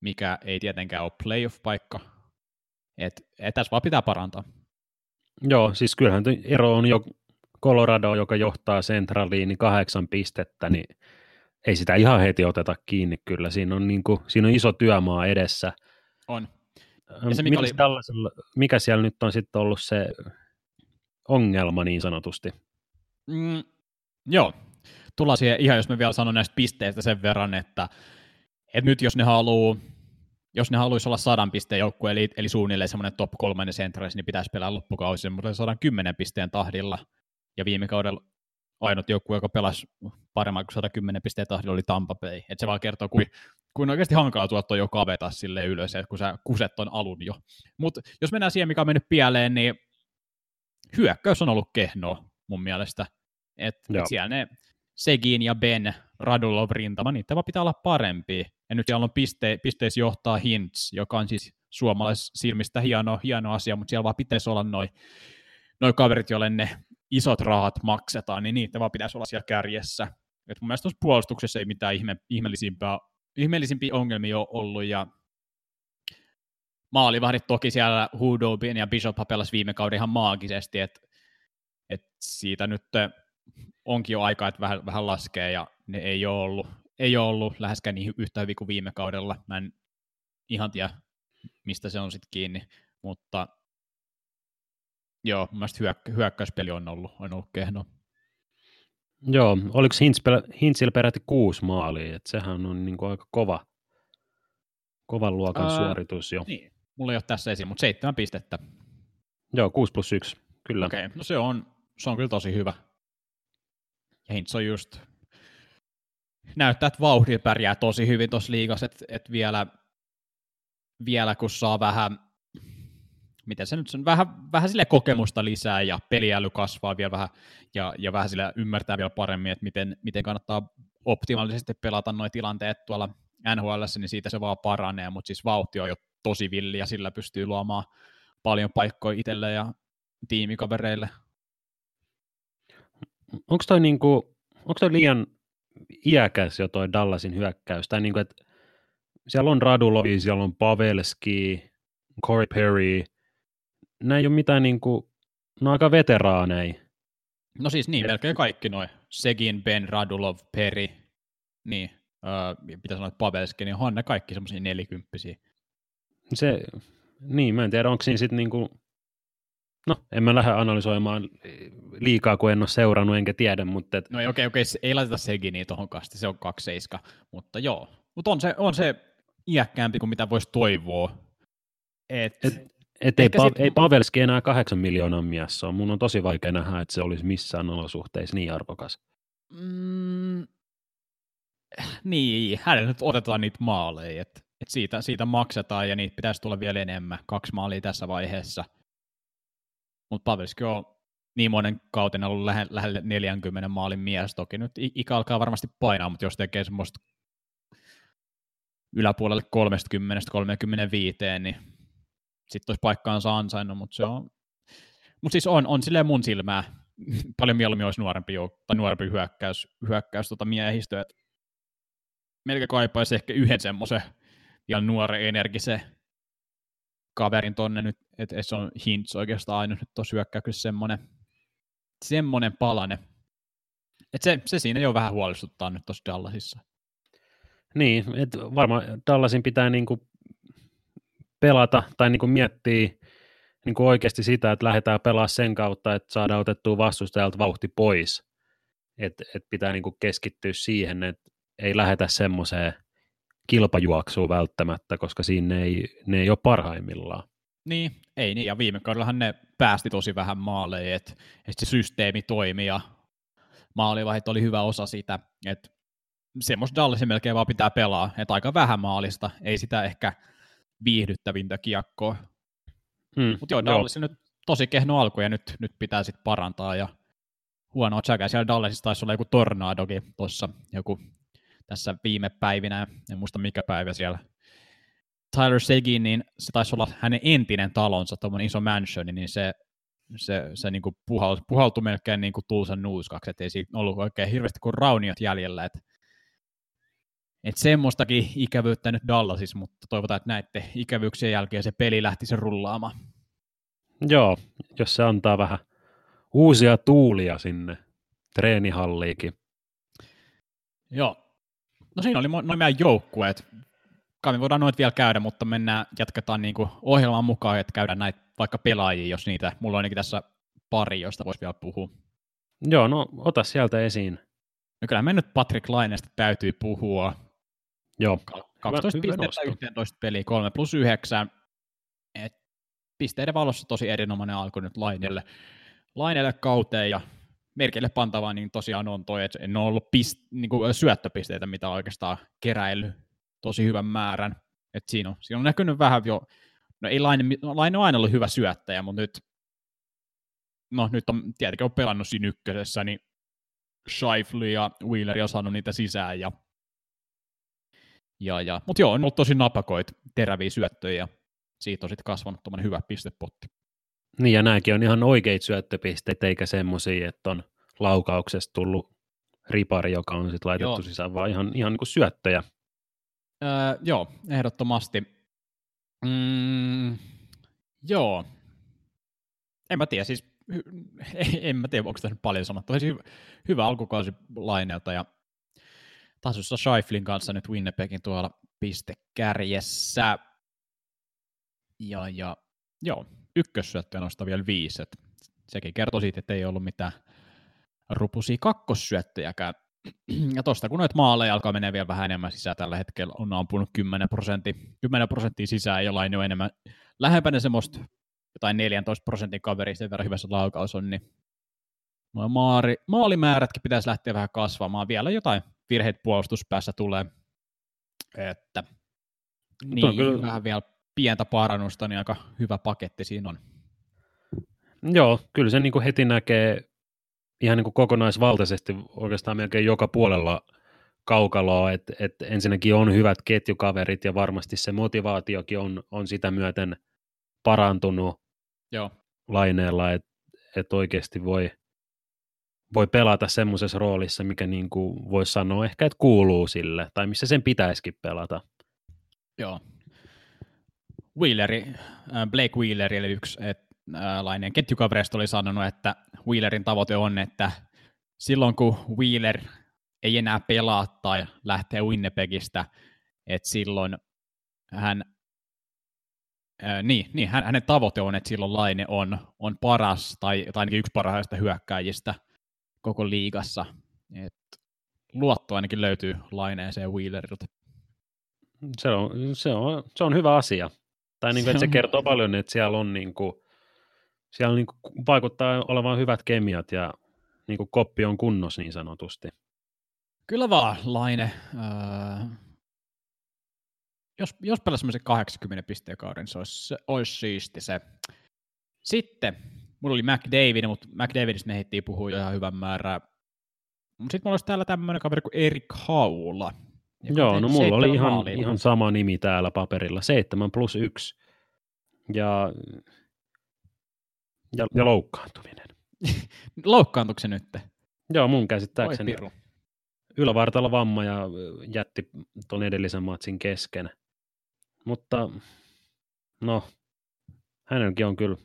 mikä ei tietenkään ole playoff-paikka. Et, et tässä vaan pitää parantaa. Joo, siis kyllähän ero on jo Colorado, joka johtaa Centraliin, niin kahdeksan pistettä, niin ei sitä ihan heti oteta kiinni kyllä. Siinä on, niin kuin, siinä on iso työmaa edessä. On. Ja se, mikä, oli... mikä siellä nyt on sitten ollut se ongelma niin sanotusti? Mm, joo, tullaan siihen ihan, jos me vielä sanon näistä pisteistä sen verran, että, että nyt jos ne haluaa jos ne haluaisi olla sadan pisteen joukkue, eli, eli suunnilleen semmoinen top kolmannen sentralis, niin pitäisi pelaa loppukausi semmoinen 110 pisteen tahdilla, ja viime kaudella ainut joukkue, joka pelasi paremmin kuin 110 pisteen tahdilla, oli Tampa Bay. Et se vaan kertoo, kuin, kuin oikeasti hankala tuotto jo kaveta sille ylös, kun sä kuset on alun jo. Mutta jos mennään siihen, mikä on mennyt pieleen, niin hyökkäys on ollut kehno mun mielestä. Et, et siellä ne Segin ja Ben Radulov rintama, niitä vaan pitää olla parempi. Ja nyt siellä on piste, pisteissä johtaa Hintz, joka on siis silmistä hieno, hieno asia, mutta siellä vaan pitäisi olla noin noi kaverit, joille ne isot rahat maksetaan, niin niitä vaan pitäisi olla siellä kärjessä. Et mun mielestä puolustuksessa ei mitään ihme, ihmeellisimpiä, ihmeellisimpiä ongelmia ole ollut, ja maalivahdit toki siellä Hudobin ja Bishop pelasi viime kauden ihan maagisesti, että et siitä nyt onkin jo aika, että vähän, vähän laskee, ja ne ei ole ollut, ei ole ollut läheskään niin yhtä hyvin kuin viime kaudella. Mä en ihan tiedä, mistä se on sitten kiinni, mutta joo, mun mielestä hyök- hyökkäyspeli on ollut, on ollut kehno. Joo, oliko Hintzillä peräti kuusi maalia, että sehän on niin kuin aika kova, kovan luokan Ää, suoritus jo. Niin, mulla ei ole tässä esiin, mutta seitsemän pistettä. Joo, 6 plus 1, kyllä. Okei, okay, no se on, se on kyllä tosi hyvä. On just, näyttää, että vauhdi pärjää tosi hyvin tuossa liigassa, että, että vielä, vielä kun saa vähän miten se nyt on, vähän, vähän sille kokemusta lisää ja peliäly kasvaa vielä vähän ja, ja vähän sille ymmärtää vielä paremmin, että miten, miten kannattaa optimaalisesti pelata nuo tilanteet tuolla NHL, niin siitä se vaan paranee, mutta siis vauhti on jo tosi villi ja sillä pystyy luomaan paljon paikkoja itselle ja tiimikavereille. Onko toi, niinku, onko toi liian iäkäs jo toi Dallasin hyökkäys? Tai niinku, että siellä on Radulovi, siellä on Pavelski, Corey Perry, nämä ei ole mitään niin kuin, ne on aika veteraaneja. No siis niin, Et... melkein kaikki noin. Segin, Ben, Radulov, Peri, niin, äh, mitä sanoit, Pavelski, niin on ne kaikki semmoisia nelikymppisiä. Se, niin, mä en tiedä, onko siinä sitten niinku, no, en mä lähde analysoimaan liikaa, kun en ole seurannut, enkä tiedä, mutta... Et... No ei, okei, okei, ei laiteta Seginiä tuohon kasti, se on 27, mutta joo. Mutta on se, on se iäkkäämpi kuin mitä voisi toivoa. Et, Et, et ei, pa- sit- ei Pavelski enää kahdeksan miljoonan mies ole. Mun on tosi vaikea nähdä, että se olisi missään olosuhteissa niin arvokas. mm, niin, hänelle nyt otetaan niitä maaleja, että et siitä, siitä maksetaan ja niitä pitäisi tulla vielä enemmän. Kaksi maalia tässä vaiheessa. Mutta Pavelski on niin monen kauten ollut lähe, lähelle 40 maalin mies. Toki nyt ikä alkaa varmasti painaa, mutta jos tekee semmoista yläpuolelle 30-35, niin sitten olisi paikkaansa ansainnut, mutta se on, mutta siis on, on silleen mun silmää, <laughs> paljon mieluummin olisi nuorempi, jouk- tai nuorempi hyökkäys, hyökkäys tota miehistö, että melkein kaipaisi ehkä yhden semmoisen ja nuoren energisen kaverin tonne nyt, että se on Hintz oikeastaan aina nyt tuossa hyökkäyksessä semmoinen, semmoinen palane. Et se, se siinä jo vähän huolestuttaa nyt tuossa Dallasissa. Niin, että varmaan Dallasin pitää niinku pelata tai niinku miettiä niinku oikeasti sitä, että lähdetään pelaamaan sen kautta, että saadaan otettua vastustajalta vauhti pois. Että et pitää niinku keskittyä siihen, että ei lähetä semmoiseen kilpajuoksuun välttämättä, koska siinä ei, ne ei ole parhaimmillaan. Niin, ei niin, ja viime kaudellahan ne päästi tosi vähän maaleja, että et se systeemi toimi ja maalivahit oli hyvä osa sitä, että semmoista Dallasin melkein vaan pitää pelaa, että aika vähän maalista, ei sitä ehkä viihdyttävintä kiekkoa. Mm, Mutta joo, Dallas nyt tosi kehno alku ja nyt, nyt pitää sitten parantaa ja huonoa tsäkää. Siellä Dallasissa taisi olla joku tornadokin tuossa joku tässä viime päivinä, en muista mikä päivä siellä. Tyler Seguin, niin se taisi olla hänen entinen talonsa, tuommoinen iso mansion, niin se, se, se niinku puhaltui, puhaltui melkein niinku tulsan nuuskaksi, ettei siinä ollut oikein hirveästi kuin rauniot jäljellä. Et, et semmoistakin ikävyyttä nyt Dallasissa, mutta toivotaan, että näette ikävyyksien jälkeen se peli lähti sen rullaamaan. Joo, jos se antaa vähän uusia tuulia sinne treenihalliikin. Joo. No siinä oli noin meidän joukkueet. Kai me voidaan noit vielä käydä, mutta mennään, jatketaan niin kuin ohjelman mukaan, että käydään näitä vaikka pelaajia, jos niitä, mulla on ainakin tässä pari, josta voisi vielä puhua. Joo, no ota sieltä esiin. No kyllä me nyt Patrick Lainesta täytyy puhua. Joo, 12 hyvä pistettä nosto. 11 peliä, 3 plus 9. Et pisteiden valossa tosi erinomainen alku nyt Lainelle, Lainelle kauteen ja merkille pantavaa niin tosiaan on toi, että en ole ollut pist, niin kuin syöttöpisteitä, mitä oikeastaan keräillyt tosi hyvän määrän. Et siinä, on, siinä on näkynyt vähän jo, no ei Laine, Laine on aina ollut hyvä syöttäjä, mutta nyt, no nyt on tietenkin on pelannut siinä ykkösessä, niin Scheifly ja Wheeler on saanut niitä sisään ja ja, ja. Mutta joo, on ollut tosi napakoit, teräviä syöttöjä ja siitä on sitten kasvanut tuommoinen hyvä pistepotti. Niin ja nämäkin on ihan oikeita syöttöpisteitä, eikä semmoisia, että on laukauksesta tullut ripari, joka on sitten laitettu Joo. sisään, vaan ihan, ihan niin kuin syöttöjä. Öö, joo, ehdottomasti. Mm, joo. En mä tiedä, siis en mä tiedä, onko tässä paljon sanottu. Siis hyvä, hyvä alkukausi Laineelta ja tasossa Scheiflin kanssa nyt Winnipegin tuolla pistekärjessä. Ja, ja joo, ykkössyöttöjä nostaa vielä viisi. Et sekin kertoo siitä, että ei ollut mitään rupusia kakkossyöttöjäkään. <clears throat> Ja tosta kun noita maaleja alkaa menee vielä vähän enemmän sisään tällä hetkellä, on ampunut 10 prosenttia, 10 prosenttia sisään, jollain on enemmän lähempänä semmoista jotain 14 prosentin kaveri, sen verran hyvässä laukaus on, niin maari, maalimäärätkin pitäisi lähteä vähän kasvamaan. Vielä jotain virheitä puolustuspäässä tulee, että Mutta on niin, kyllä- vähän vielä pientä parannusta, niin aika hyvä paketti siinä on. Joo, kyllä se niin kuin heti näkee ihan niin kuin kokonaisvaltaisesti oikeastaan melkein joka puolella kaukaloa, että et ensinnäkin on hyvät ketjukaverit ja varmasti se motivaatiokin on, on sitä myöten parantunut Joo, laineella, että et oikeasti voi, voi pelata semmoisessa roolissa, mikä niin kuin voisi sanoa ehkä, että kuuluu sille, tai missä sen pitäisikin pelata. Joo. Wheeleri, äh, Blake Wheeler, eli yksi et, äh, lainen ketjukavereista oli sanonut, että Wheelerin tavoite on, että silloin kun Wheeler ei enää pelaa tai lähtee Winnipegistä, että silloin hän, äh, niin, niin hän, hänen tavoite on, että silloin Laine on, on paras tai, tai ainakin yksi parhaista hyökkäjistä koko liigassa. Et luotto ainakin löytyy Laineeseen Wheelerilta. Se on, se on, se on hyvä asia. Tai niin kuin, Se että se kertoo paljon, että siellä on niin kuin, siellä niin kuin vaikuttaa olevan hyvät kemiat ja niin kuin koppi on kunnossa niin sanotusti. Kyllä vaan, Laine. Öö, jos, jos pelasi semmoisen 80 pisteen kauden, se olisi, se olisi siisti se. Sitten, mulla oli McDavid, mutta McDavidista me heittiin puhua jo ihan hyvän määrää. Mutta sitten mulla olisi täällä tämmöinen kaveri kuin Erik Haula. Joo, no mulla oli ihan, ihan sama nimi täällä paperilla, 7 plus 1. Ja, ja, ja loukkaantuminen. <laughs> Loukkaantuiko se nyt? Joo, mun käsittääkseni piru. ylävartalo vamma ja jätti tuon edellisen matsin kesken. Mutta no, hänelläkin on kyllä,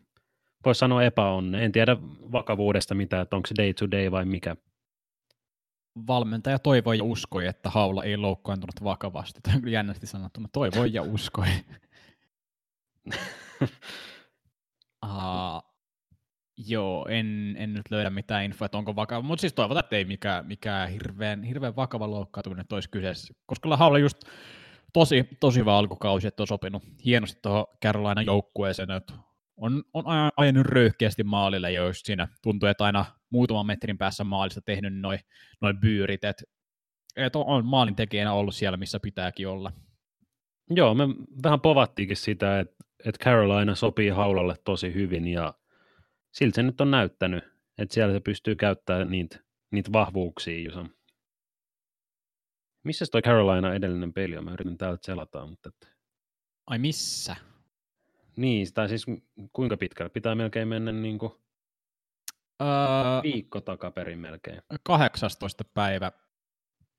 voisi sanoa epäonne. En tiedä vakavuudesta mitään, että onko se day to day vai mikä. Valmentaja toivoi ja uskoi, että Haula ei loukkaantunut vakavasti. Tämä on kyllä jännästi sanottu, mutta toivoi ja uskoi. <laughs> Uh, joo, en, en nyt löydä mitään infoa, että onko vakava, mutta siis toivotaan, että ei mikään, mikään hirveän, hirveän vakava loukkaantuminen olisi kyseessä. Koska Haula just tosi, tosi hyvä alkukausi, että on sopinut hienosti tuohon Carolina joukkueeseen, että on, on aja- ajanut röyhkeästi maalille, ja just siinä tuntuu, että aina muutaman metrin päässä maalista tehnyt noin noi byyrit, että et on, on maalintekijänä ollut siellä, missä pitääkin olla. Joo, me vähän povattiinkin sitä, että, että Carolina sopii haulalle tosi hyvin ja siltä se nyt on näyttänyt, että siellä se pystyy käyttämään niitä, niitä vahvuuksia. Jos on. Missä toi Carolina edellinen peli on? Mä yritän täältä selata, mutta että... Ai missä? Niin, tai siis kuinka pitkälle? Pitää melkein mennä niin kuin Öö, viikko takaperin melkein. 18. päivä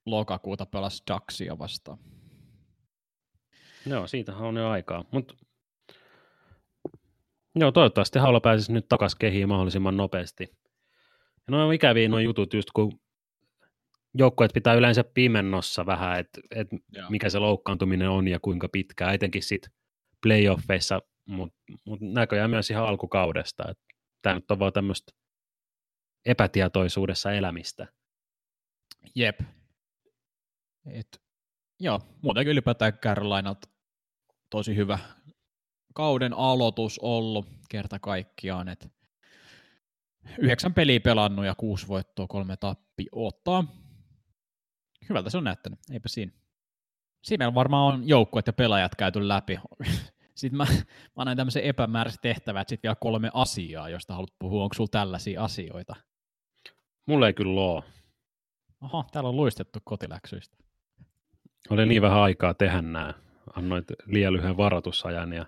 lokakuuta pelasi Ducksia vastaan. Joo, siitähän on jo aikaa. Mut... Joo, toivottavasti Haula pääsisi nyt takaisin kehiin mahdollisimman nopeasti. Ja no on ikäviä nuo jutut, just kun joukkueet pitää yleensä pimennossa vähän, että et mikä se loukkaantuminen on ja kuinka pitkään, etenkin sit playoffeissa, mutta mut näköjään myös ihan alkukaudesta. Tämä nyt on vaan tämmöistä epätietoisuudessa elämistä. Jep. Et, joo, muutenkin ylipäätään Carolinalta tosi hyvä kauden aloitus ollut kerta kaikkiaan. Et yhdeksän peliä pelannut ja kuusi voittoa, kolme tappi ottaa. Hyvältä se on näyttänyt, eipä siinä. Siinä meillä varmaan on joukkueet ja pelaajat käyty läpi. <laughs> Sitten mä, mä annan tämmöisen epämääräisen tehtävän, että sitten vielä kolme asiaa, josta haluat puhua. Onko sulla tällaisia asioita? Mulle ei kyllä ole. Oho, täällä on luistettu kotiläksyistä. Oli niin vähän aikaa tehdä nämä. Annoit liian lyhyen varoitusajan ja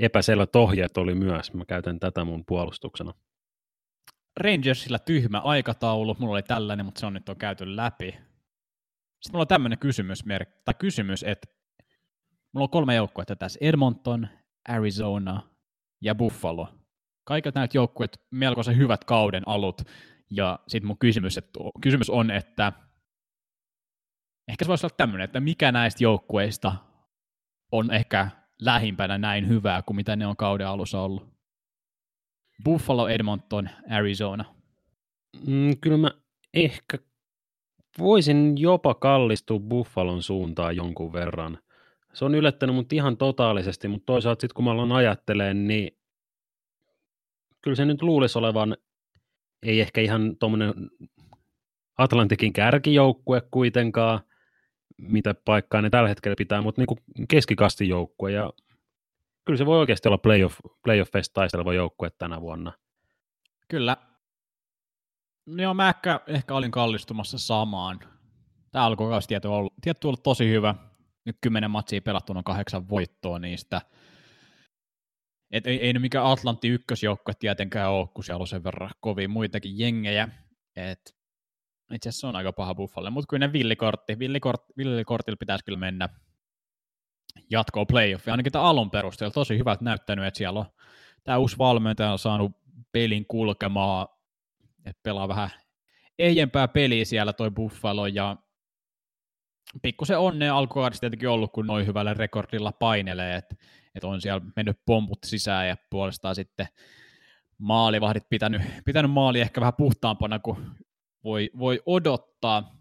epäselvät ohjeet oli myös. Mä käytän tätä mun puolustuksena. Rangersilla tyhmä aikataulu, mulla oli tällainen, mutta se on nyt on käyty läpi. Sitten mulla on tämmöinen kysymys, tai kysymys, että mulla on kolme joukkuetta tässä, Edmonton, Arizona ja Buffalo. Kaikilta näitä joukkueet melkoisen hyvät kauden alut, ja sitten mun kysymys, että, kysymys on, että ehkä se voisi olla tämmöinen, että mikä näistä joukkueista on ehkä lähimpänä näin hyvää kuin mitä ne on kauden alussa ollut. Buffalo, Edmonton, Arizona. Mm, kyllä mä ehkä voisin jopa kallistua Buffalon suuntaan jonkun verran. Se on yllättänyt mut ihan totaalisesti, mutta toisaalta sitten kun mä aloin ajattelemaan, niin kyllä se nyt luulisi olevan, ei ehkä ihan tuommoinen Atlantikin kärkijoukkue kuitenkaan, mitä paikkaa ne tällä hetkellä pitää, mutta niin keskikastin joukkue ja kyllä se voi oikeasti olla playoff, playoffeista taisteleva joukkue tänä vuonna. Kyllä. Joo, mä ehkä, ehkä olin kallistumassa samaan. Tämä alkukausi tietty ollut, tietty ollut tosi hyvä. Nyt kymmenen matsia pelattuna kahdeksan voittoa niistä. Et ei, ei ne mikään Atlantti ykkösjoukkue tietenkään ole, kun siellä on sen verran kovin muitakin jengejä. Et itse asiassa se on aika paha Buffalle, mutta kyllä ne villikortti, villikort, villikortilla pitäisi kyllä mennä. Jatkoon playoffia, ainakin tämä alun perusteella. Tosi hyvältä näyttänyt, että siellä on tämä uusi valmentaja on saanut pelin kulkemaan, että pelaa vähän ehjempää peliä siellä toi Buffalo, ja pikkusen onnea alkukaudesta tietenkin ollut, kun noin hyvällä rekordilla painelee, että et on siellä mennyt pomput sisään, ja puolestaan sitten maalivahdit pitänyt, pitänyt maali ehkä vähän puhtaampana kuin voi, voi odottaa.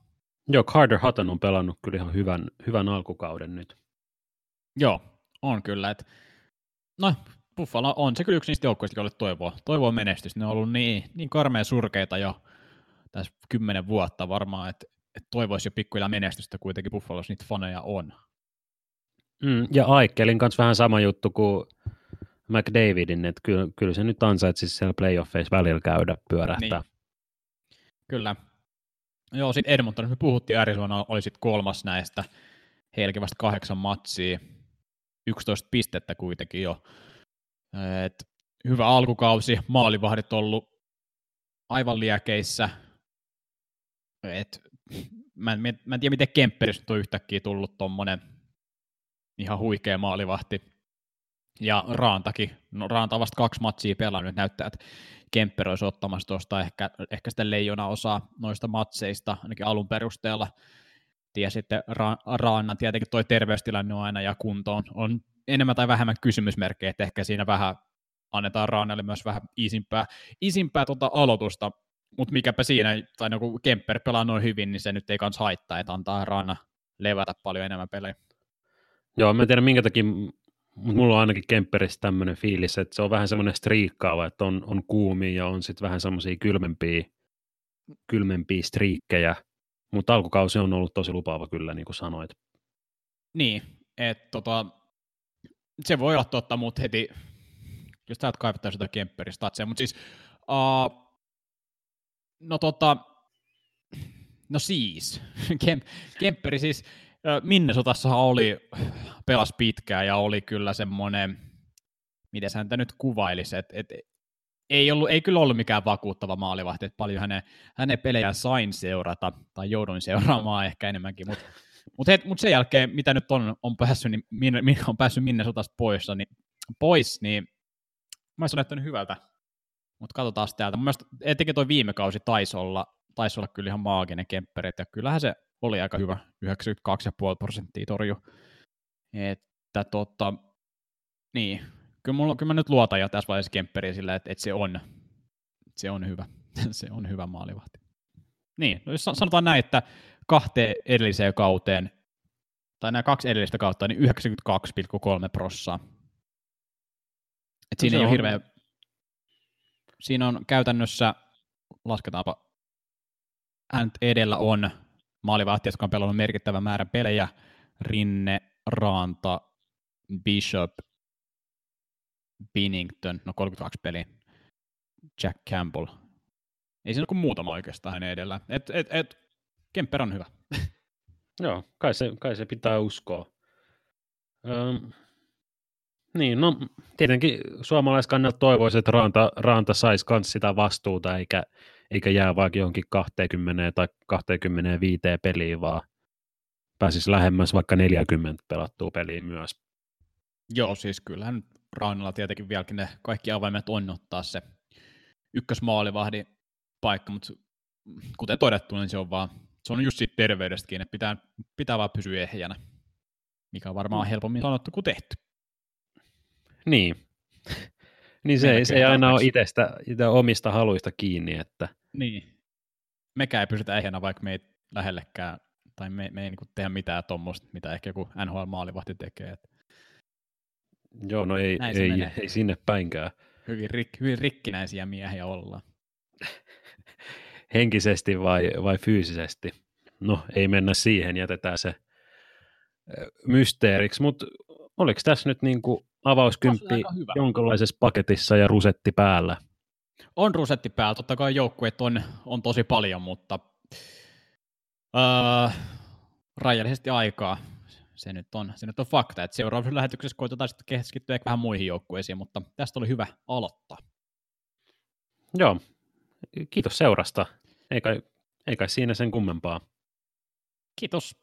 Joo, Carter Hutton on pelannut kyllä ihan hyvän, hyvän alkukauden nyt. Joo, on kyllä. Et, no, Buffalo on se kyllä yksi niistä joukkueista, joille toivoo, toivoo menestystä. Ne on ollut niin, niin karmeen surkeita jo tässä kymmenen vuotta varmaan, että, että toivoisi jo pikkuhiljaa menestystä, kuitenkin Buffalossa niitä faneja on. Mm, ja Aikelin kanssa vähän sama juttu kuin McDavidin, että kyllä, kyllä se nyt ansaitsisi siellä playoffeissa välillä käydä pyörähtää. Niin. Kyllä. Joo, sitten Edmonton, me puhuttiin, Arizona oli sitten kolmas näistä, heilläkin vasta kahdeksan matsia, 11 pistettä kuitenkin jo. Et hyvä alkukausi, maalivahdit ollut aivan liekeissä. Et, mä, en, mä en tiedä, miten Kemperis on yhtäkkiä tullut tuommoinen ihan huikea maalivahti. Ja Raantakin, no Raanta on vasta kaksi matsia pelannut, näyttää, että Kemper olisi ottamassa tuosta ehkä, ehkä sitä leijona osaa noista matseista, ainakin alun perusteella. Ja sitten Ra- Raannan tietenkin toi terveystilanne on aina ja kunto on, on enemmän tai vähemmän kysymysmerkkejä, että ehkä siinä vähän annetaan Raanalle myös vähän isimpää, isimpää tuota aloitusta, mutta mikäpä siinä, tai no, kun Kemper pelaa noin hyvin, niin se nyt ei kans haittaa, että antaa Raana levätä paljon enemmän pelejä. Joo, mä en tiedä minkä takia, mutta mulla on ainakin Kemperissä tämmöinen fiilis, että se on vähän semmoinen striikkaava, että on, on kuumia ja on sitten vähän semmoisia kylmempiä, kylmempiä striikkejä, mutta alkukausi on ollut tosi lupaava kyllä, niin kuin sanoit. Niin, että tota, se voi olla totta, mutta heti, jos täältä kaivattaisiin jotain Kemperistatseja, mutta siis, uh, no tota, no siis, <laughs> Kem, Kemperi siis, Minnesotassahan oli, pelas pitkään ja oli kyllä semmoinen, miten häntä nyt kuvailisi, että et, ei, ollut, ei kyllä ollut mikään vakuuttava maalivahti, että paljon hänen, hänen pelejään sain seurata, tai jouduin seuraamaan ehkä enemmänkin, mutta mutta mut sen jälkeen, mitä nyt on, on päässyt, niin, min, min, on päässyt Minnesotasta pois, niin, pois, niin mä olisin näyttänyt hyvältä. Mutta katsotaan täältä. Mun mielestä etenkin toi viime kausi taisi olla, taisi olla kyllä ihan maaginen kempperi, ja kyllähän se oli aika hyvä, 92,5 prosenttia torju. Että tota, niin, kyllä, mulla, kyllä mä nyt luotan jo tässä vaiheessa kempperiä sillä, että, että se on, se on hyvä, <laughs> se on hyvä maalivahti. Niin, no jos sanotaan näin, että kahteen edelliseen kauteen, tai nämä kaksi edellistä kautta, niin 92,3 prossaa. Et siinä no ei on. ole hirveä... Siinä on käytännössä, lasketaanpa, hän edellä on maalivahti, jotka on pelannut merkittävän määrän pelejä, Rinne, Raanta, Bishop, Binnington, no 32 peliä, Jack Campbell. Ei siinä ole kuin muutama oikeastaan hänen edellä. Et, et, et, Kemper on hyvä. <laughs> Joo, kai se, kai se pitää uskoa. Öm, niin, no tietenkin suomalaiskannalta toivoisi, että Raanta, Raanta saisi myös sitä vastuuta, eikä, eikä jää vaikka johonkin 20 tai 25 peliin, vaan pääsisi lähemmäs vaikka 40 pelattua peliin myös. Joo, siis kyllähän Raanalla tietenkin vieläkin ne kaikki avaimet on ottaa se ykkösmaalivahdin paikka, mutta kuten todettu, niin se on vaan se on just siitä terveydestäkin, että pitää, pitää vaan pysyä ehjänä, mikä on varmaan mm. helpommin sanottu kuin tehty. Niin. <laughs> niin se, ei, se ei aina ole itsestä, itse omista haluista kiinni. Että... Niin. Mekään ei pysytä ehjänä, vaikka me ei lähellekään, tai me, me ei niin tehdä mitään tuommoista, mitä ehkä joku NHL-maalivahti tekee. Että... Joo, no ei, ei, ei sinne päinkään. Hyvin, rik, hyvin rikkinäisiä miehiä ollaan <laughs> henkisesti vai, vai fyysisesti. No, ei mennä siihen, jätetään se mysteeriksi, mutta oliko tässä nyt niin kuin avauskymppi jonkinlaisessa paketissa ja rusetti päällä? On rusetti päällä, totta kai joukkueet on, on tosi paljon, mutta öö, rajallisesti aikaa. Se nyt on, se nyt on fakta, että seuraavassa lähetyksessä koitetaan sitten keskittyä ehkä vähän muihin joukkueisiin, mutta tästä oli hyvä aloittaa. Joo, kiitos seurasta. Ei kai, ei kai siinä sen kummempaa. Kiitos.